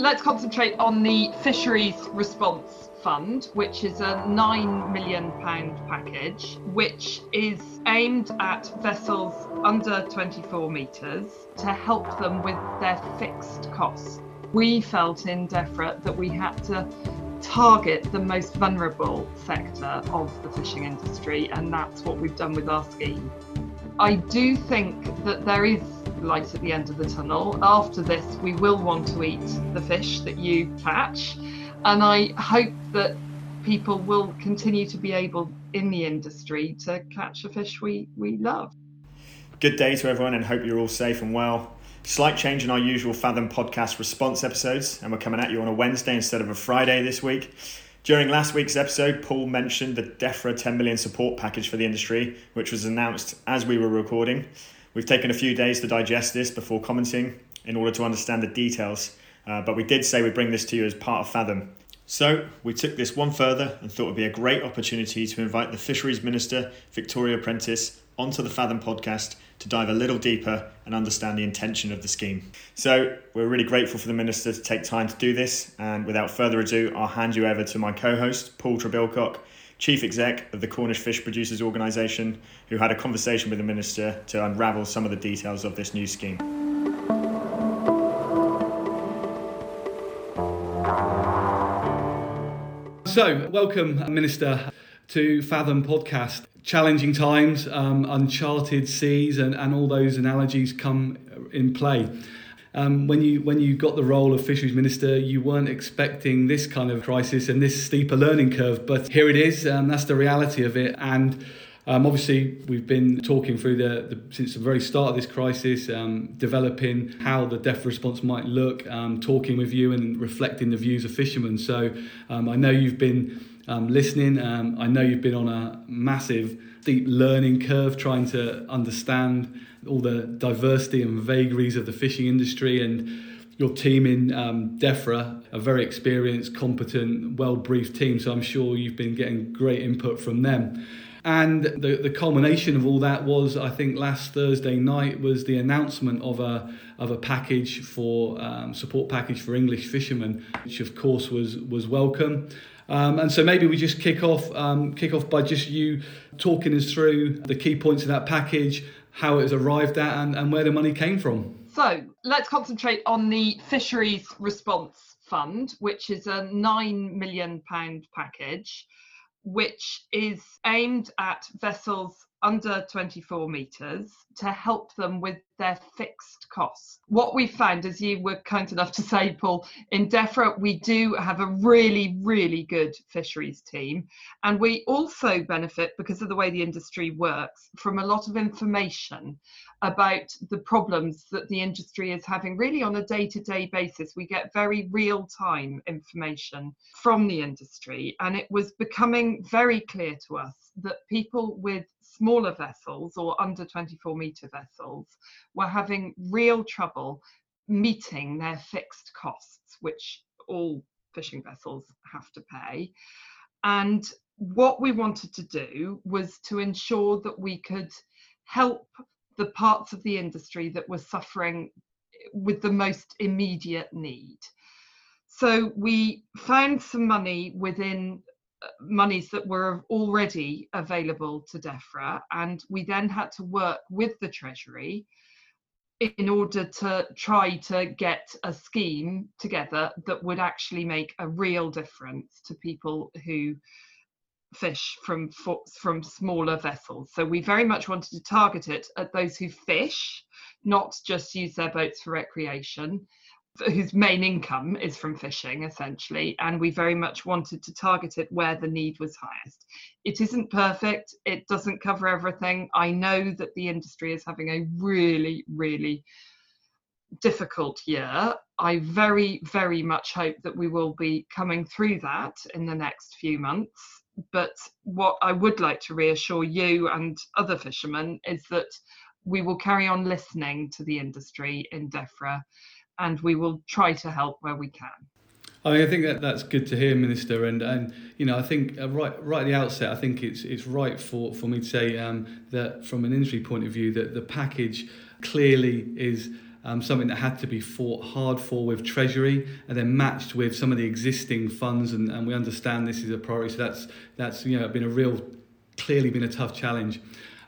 let's concentrate on the Fisheries Response Fund, which is a £9 million package, which is aimed at vessels under 24 metres to help them with their fixed costs. We felt in DEFRA that we had to target the most vulnerable sector of the fishing industry, and that's what we've done with our scheme. I do think that there is light at the end of the tunnel. After this, we will want to eat the fish that you catch, and I hope that people will continue to be able in the industry to catch the fish we, we love. Good day to everyone, and hope you're all safe and well. Slight change in our usual Fathom podcast response episodes, and we're coming at you on a Wednesday instead of a Friday this week. During last week's episode, Paul mentioned the DEFRA 10 million support package for the industry, which was announced as we were recording. We've taken a few days to digest this before commenting in order to understand the details, uh, but we did say we'd bring this to you as part of Fathom. So we took this one further and thought it would be a great opportunity to invite the Fisheries Minister, Victoria Prentis, onto the Fathom podcast to dive a little deeper and understand the intention of the scheme. So we're really grateful for the Minister to take time to do this. And without further ado, I'll hand you over to my co host, Paul Trebilcock, Chief Exec of the Cornish Fish Producers Organisation, who had a conversation with the Minister to unravel some of the details of this new scheme. So, welcome, Minister, to Fathom Podcast challenging times, um, uncharted seas, and, and all those analogies come in play. Um, when you when you got the role of fisheries minister, you weren't expecting this kind of crisis and this steeper learning curve, but here it is. Um, that's the reality of it, and. Um, obviously, we've been talking through the, the, since the very start of this crisis, um, developing how the DEF response might look, um, talking with you and reflecting the views of fishermen. So um, I know you've been um, listening. Um, I know you've been on a massive, deep learning curve trying to understand all the diversity and vagaries of the fishing industry and your team in um, DEFRA, a very experienced, competent, well briefed team. So I'm sure you've been getting great input from them. And the, the culmination of all that was, I think, last Thursday night was the announcement of a of a package for um, support package for English fishermen, which of course was was welcome. Um, and so maybe we just kick off um, kick off by just you talking us through the key points of that package, how it was arrived at, and, and where the money came from. So let's concentrate on the Fisheries Response Fund, which is a nine million pound package, which is aimed at vessels under 24 metres to help them with their fixed costs. What we found, as you were kind enough to say, Paul, in DEFRA, we do have a really, really good fisheries team. And we also benefit, because of the way the industry works, from a lot of information about the problems that the industry is having really on a day to day basis. We get very real time information from the industry. And it was becoming very clear to us that people with smaller vessels or under 24 metre vessels were having real trouble meeting their fixed costs, which all fishing vessels have to pay. And what we wanted to do was to ensure that we could help the parts of the industry that were suffering with the most immediate need. So we found some money within uh, monies that were already available to DEFRA, and we then had to work with the Treasury in order to try to get a scheme together that would actually make a real difference to people who fish from from smaller vessels. So we very much wanted to target it at those who fish, not just use their boats for recreation, whose main income is from fishing essentially. And we very much wanted to target it where the need was highest. It isn't perfect. It doesn't cover everything. I know that the industry is having a really really difficult year. I very very much hope that we will be coming through that in the next few months but what i would like to reassure you and other fishermen is that we will carry on listening to the industry in defra and we will try to help where we can. I mean, I think that that's good to hear, Minister, and and you know, I think uh, right right at the outset, I think it's it's right for, for me to say um, that from an industry point of view, that the package clearly is um, something that had to be fought hard for with Treasury and then matched with some of the existing funds. And, and we understand this is a priority. So that's, that's you know, been a real, clearly been a tough challenge.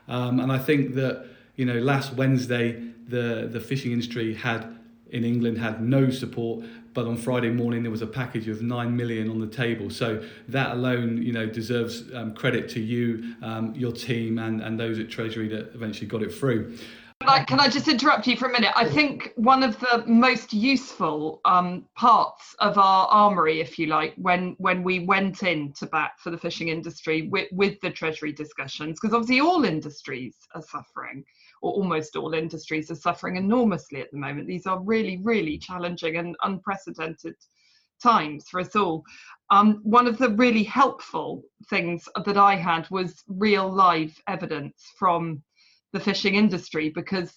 Um, and I think that, you know, last Wednesday, the, the fishing industry had in England had no support, but on Friday morning there was a package of nine million on the table. So that alone, you know, deserves um, credit to you, um, your team, and and those at Treasury that eventually got it through. Like, can I just interrupt you for a minute? I think one of the most useful um, parts of our armory, if you like, when when we went in to bat for the fishing industry with, with the Treasury discussions, because obviously all industries are suffering, or almost all industries are suffering enormously at the moment. These are really, really challenging and unprecedented times for us all. Um, one of the really helpful things that I had was real live evidence from the fishing industry because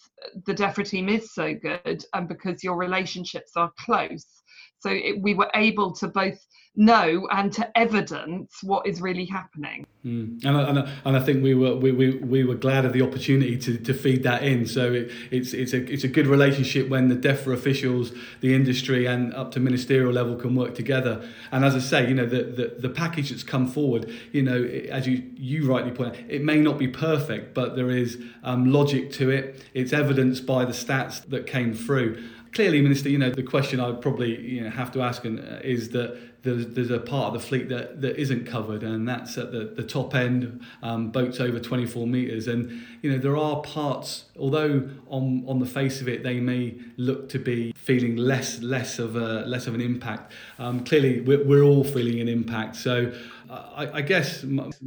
the DEFRA team is so good and because your relationships are close. So it, we were able to both know and to evidence what is really happening. Mm. And, I, and, and I think we were we, we, we were glad of the opportunity to, to feed that in. So it, it's it's a it's a good relationship when the DEFRA officials, the industry, and up to ministerial level can work together. And as I say, you know the the, the package that's come forward, you know, as you you rightly point out, it may not be perfect, but there is um, logic to it. It's evidenced by the stats that came through clearly, Minister, you know, the question I would probably you know, have to ask uh, is that there's, there's a part of the fleet that, that isn't covered, and that's at the, the top end, um, boats over 24 metres. And, you know, there are parts, although on, on the face of it, they may look to be feeling less less of a less of an impact. Um, clearly, we're, we're all feeling an impact. So, I, I guess.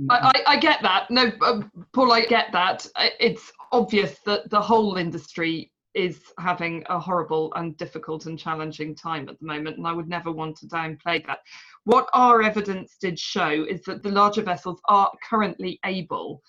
I, I, get that. No, uh, Paul, I get that. It's obvious that the whole industry is having a horrible and difficult and challenging time at the moment, and I would never want to downplay that. What our evidence did show is that the larger vessels are currently able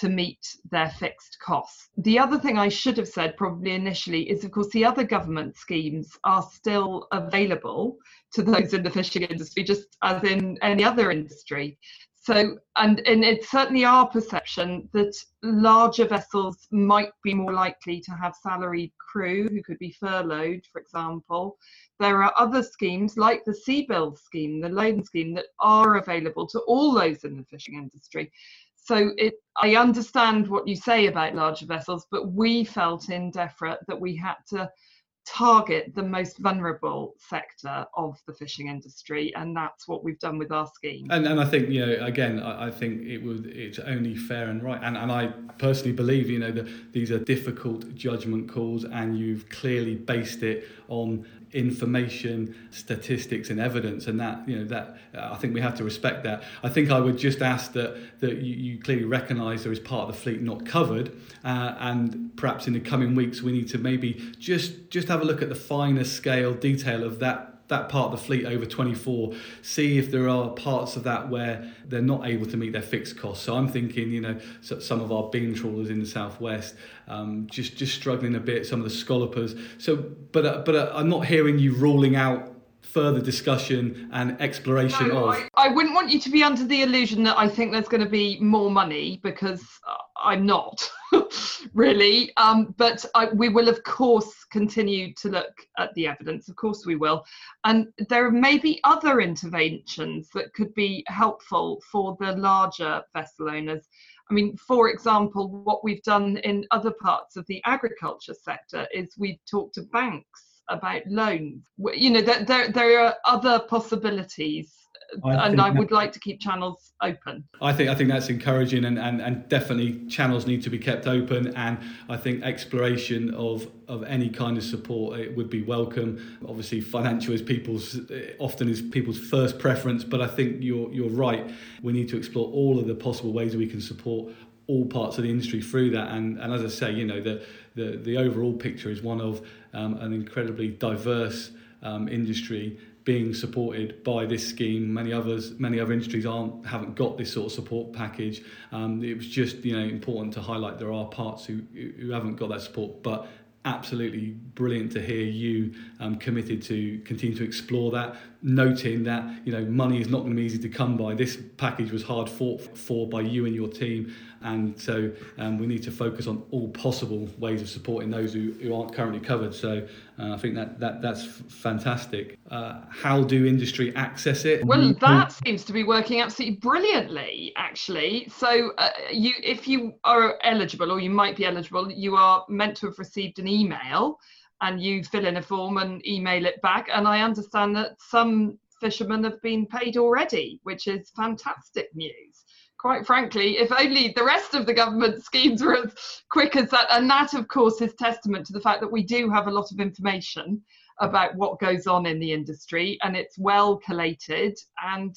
to meet their fixed costs. The other thing I should have said probably initially is, of course, the other government schemes are still available to those in the fishing industry, just as in any other industry. So, and, and it's certainly our perception that larger vessels might be more likely to have salaried crew who could be furloughed, for example. There are other schemes like the CBIL scheme, the loan scheme, that are available to all those in the fishing industry. So it, I understand what you say about larger vessels, but we felt in DEFRA that we had to target the most vulnerable sector of the fishing industry and that's what we've done with our scheme. And, and i think you know again I, I, think it would it's only fair and right. And, and i personally believe you know that these are difficult judgment calls and you've clearly based it on information, statistics, and evidence, and that you know that uh, I think we have to respect that. I think I would just ask that that you, you clearly recognise there is part of the fleet not covered, uh, and perhaps in the coming weeks we need to maybe just just have a look at the finer scale detail of that that part of the fleet over 24, see if there are parts of that where they're not able to meet their fixed costs. So I'm thinking, you know, some of our beam trawlers in the southwest, um, just just struggling a bit. Some of the scallopers. So, but uh, but uh, I'm not hearing you ruling out further discussion and exploration no, of. I, I, wouldn't want you to be under the illusion that I think there's going to be more money because I'm not really. Um, but I, we will, of course, continue to look at the evidence. Of course, we will. And there may be other interventions that could be helpful for the larger vessel owners. I mean, for example, what we've done in other parts of the agriculture sector is we've talked to banks about loans. You know, there, there, there are other possibilities I and I would like to keep channels open. I think I think that's encouraging, and, and, and definitely channels need to be kept open. And I think exploration of of any kind of support it would be welcome. Obviously, financial is people's eh, often is people's first preference, but I think you're you're right. We need to explore all of the possible ways we can support all parts of the industry through that. And and as I say, you know the the the overall picture is one of um, an incredibly diverse um, industry being supported by this scheme. Many others, many other industries aren't haven't got this sort of support package. Um, it was just you know important to highlight there are parts who who haven't got that support, but absolutely brilliant to hear you um, committed to continue to explore that, noting that you know money is not going to be easy to come by. This package was hard fought for by you and your team, and so um, we need to focus on all possible ways of supporting those who, who aren't currently covered. So uh, I think that, that that's fantastic. Uh, how do industry access it? Well, that seems to be working absolutely brilliantly, actually. So uh, you, if you are eligible, or you might be eligible, you are meant to have received an email, and you fill in a form and email it back. And I understand that some fishermen have been paid already, which is fantastic news quite frankly, if only the rest of the government schemes were as quick as that. And that, of course, is testament to the fact that we do have a lot of information about what goes on in the industry and it's well collated and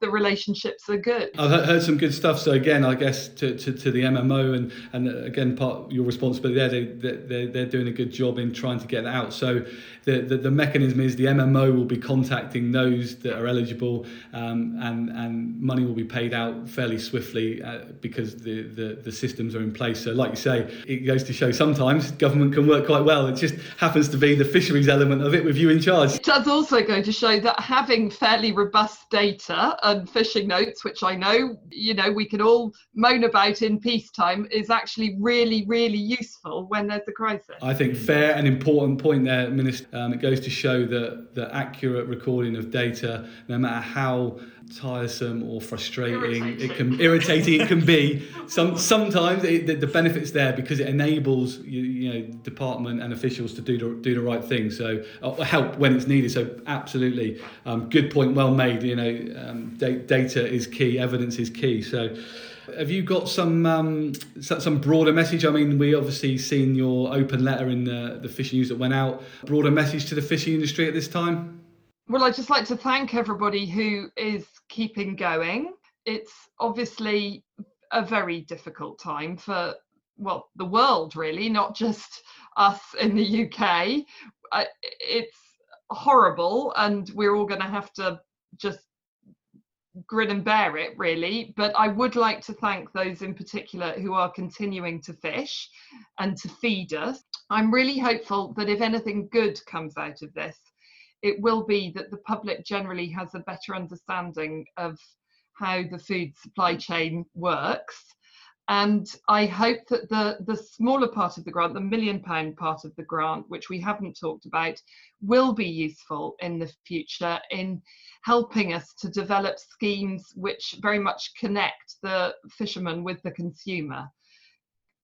the relationships are good. I've heard some good stuff. So again, I guess to, to, to the MMO and and again, part your responsibility there, they, they, they're doing a good job in trying to get that out. So the, the, the mechanism is the MMO will be contacting those that are eligible um, and, and money will be paid out fairly swiftly uh, because the, the, the systems are in place. So like you say, it goes to show sometimes government can work quite well. It just happens to be the fisheries element of it with you in charge. It does also go to show that having fairly robust data and fishing notes, which I know, you know, we can all moan about in peacetime, is actually really, really useful when there's a crisis. I think fair and important point there, Minister. Um, it goes to show that the accurate recording of data, no matter how tiresome or frustrating. Irritating. it can irritating. it can be. Some sometimes it, the, the benefits there because it enables you, you know department and officials to do the, do the right thing. So uh, help when it's needed. So absolutely. Um, good point. Well made. You know um, da- data is key. Evidence is key. So have you got some um, some broader message? I mean, we obviously seen your open letter in the, the fishing news that went out. Broader message to the fishing industry at this time? Well, I'd just like to thank everybody who is keeping going. It's obviously a very difficult time for well the world really, not just us in the UK. It's horrible, and we're all going to have to just grin and bear it really but i would like to thank those in particular who are continuing to fish and to feed us i'm really hopeful that if anything good comes out of this it will be that the public generally has a better understanding of how the food supply chain works and I hope that the, the smaller part of the grant, the million pound part of the grant, which we haven't talked about, will be useful in the future in helping us to develop schemes which very much connect the fisherman with the consumer.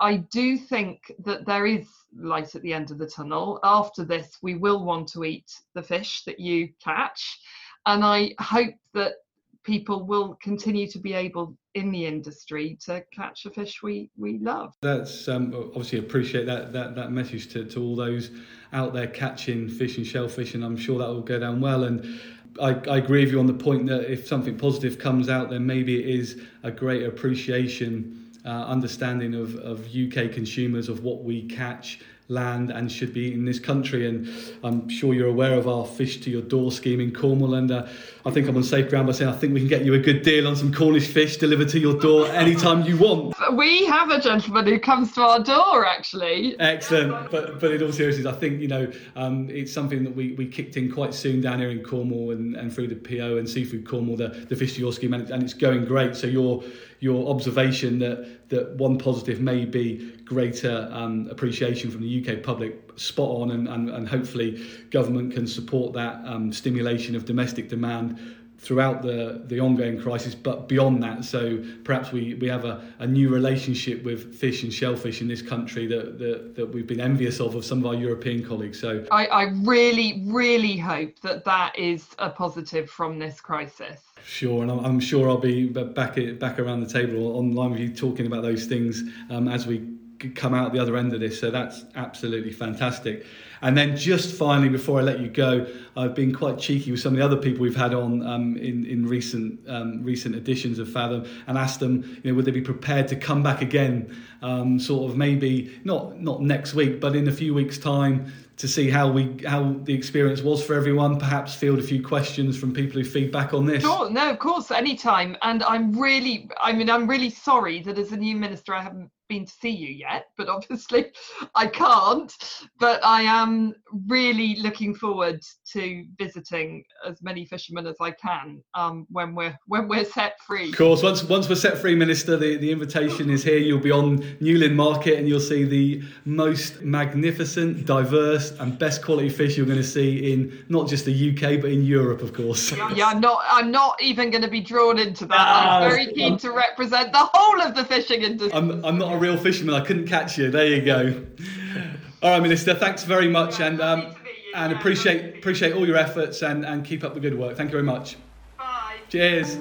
I do think that there is light at the end of the tunnel. After this, we will want to eat the fish that you catch. And I hope that people will continue to be able in the industry to catch the fish we we love. That's um, obviously appreciate that that that message to, to all those out there catching fish and shellfish, and I'm sure that will go down well. And I, I agree with you on the point that if something positive comes out, then maybe it is a greater appreciation. Uh, understanding of, of UK consumers of what we catch land and should be in this country. And I'm sure you're aware of our fish to your door scheme in Cornwall. And uh, I think I'm on safe ground by saying I think we can get you a good deal on some Cornish fish delivered to your door anytime you want. We have a gentleman who comes to our door, actually. Excellent. But but in all seriousness, I think you know um, it's something that we, we kicked in quite soon down here in Cornwall and, and through the PO and Seafood Cornwall, the, the fish to your scheme, and, and it's going great. So your your observation that that one positive may be greater um, appreciation from the UK public spot on and, and, and hopefully government can support that um, stimulation of domestic demand throughout the, the ongoing crisis, but beyond that. So perhaps we, we have a, a new relationship with fish and shellfish in this country that, that, that we've been envious of of some of our European colleagues. So I, I really, really hope that that is a positive from this crisis. Sure, and I'm, I'm sure I'll be back back around the table online with you talking about those things um, as we come out the other end of this. So that's absolutely fantastic. And then just finally, before I let you go, I've been quite cheeky with some of the other people we've had on um, in in recent um, recent editions of Fathom, and asked them, you know, would they be prepared to come back again, um, sort of maybe not not next week, but in a few weeks' time to see how we how the experience was for everyone. Perhaps field a few questions from people who feedback on this. Sure, no, of course, anytime. And I'm really, I mean, I'm really sorry that as a new minister, I haven't been to see you yet, but obviously I can't. But I am really looking forward to visiting as many fishermen as I can um, when we're when we're set free. Of course, once once we're set free, Minister, the, the invitation is here. You'll be on Newlyn Market and you'll see the most magnificent, diverse, and best quality fish you're going to see in not just the UK but in Europe, of course. Yeah, I'm not. I'm not even going to be drawn into that. I'm very keen to represent the whole of the fishing industry. I'm, I'm not a real fisherman. I couldn't catch you. There you go. All right, Minister. Thanks very much, and um, and appreciate appreciate all your efforts and and keep up the good work. Thank you very much. Bye. Cheers.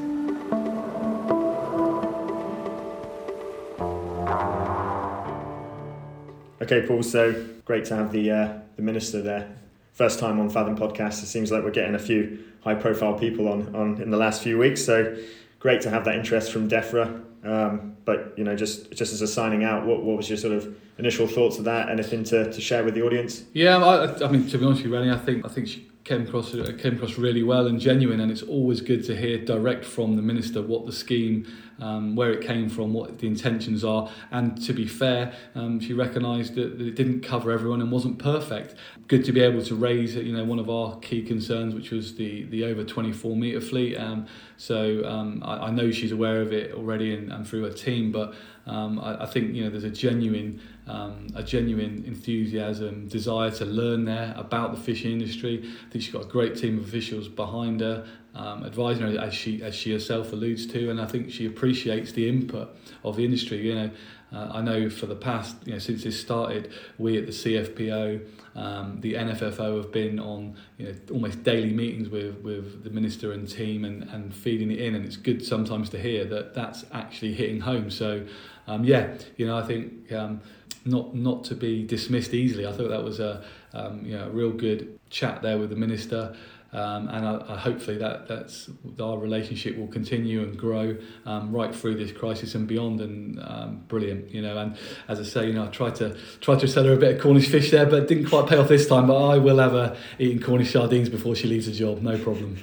Okay, Paul. So great to have the uh, the minister there. First time on Fathom podcast. It seems like we're getting a few high profile people on on in the last few weeks. So great to have that interest from DEFRA. Um, but you know, just just as a signing out, what, what was your sort of initial thoughts of that? Anything to, to share with the audience? Yeah, I, I mean, to be honest with you, Rennie, I think I think she came across came across really well and genuine, and it's always good to hear direct from the minister what the scheme, um, where it came from, what the intentions are, and to be fair, um, she recognised that, that it didn't cover everyone and wasn't perfect. Good to be able to raise, you know, one of our key concerns, which was the the over 24 metre fleet. Um, so um, I, I, know she's aware of it already and, and through her team, but um, I, I, think you know there's a genuine um, a genuine enthusiasm, desire to learn there about the fishing industry. I think she's got a great team of officials behind her, um, advising her as she as she herself alludes to, and I think she appreciates the input of the industry. You know, uh, I know for the past you know since this started, we at the CFPO um, the NFFO have been on you know, almost daily meetings with, with the minister and team and, and feeding it in, and it's good sometimes to hear that that's actually hitting home. So, um, yeah, you know, I think um, not not to be dismissed easily. I thought that was a um, you know a real good chat there with the minister. Um, and I, I hopefully that that's our relationship will continue and grow um, right through this crisis and beyond. And um, brilliant, you know. And as I say, you know, I tried to try to sell her a bit of Cornish fish there, but didn't quite pay off this time. But I will have her eating Cornish sardines before she leaves the job, no problem.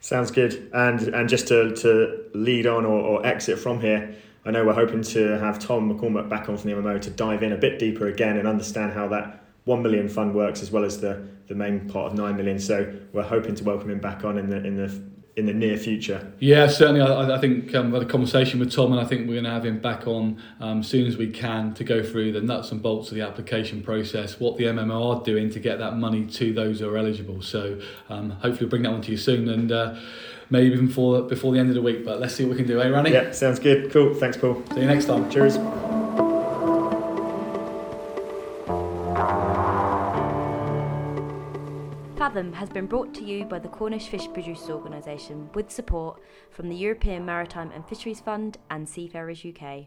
Sounds good. And and just to, to lead on or, or exit from here, I know we're hoping to have Tom McCormack back on from the MMO to dive in a bit deeper again and understand how that 1 million fund works as well as the, the main part of 9 million. So we're hoping to welcome him back on in the in the in the near future. Yeah, certainly. I, I think um, we had a conversation with Tom, and I think we're going to have him back on um, soon as we can to go through the nuts and bolts of the application process, what the MMO are doing to get that money to those who are eligible. So um, hopefully, we'll bring that one to you soon, and uh, maybe even before before the end of the week. But let's see what we can do, eh, Ronnie? Yeah, sounds good. Cool. Thanks, Paul. See you next time. Cheers. Has been brought to you by the Cornish Fish Producers Organisation with support from the European Maritime and Fisheries Fund and Seafarers UK.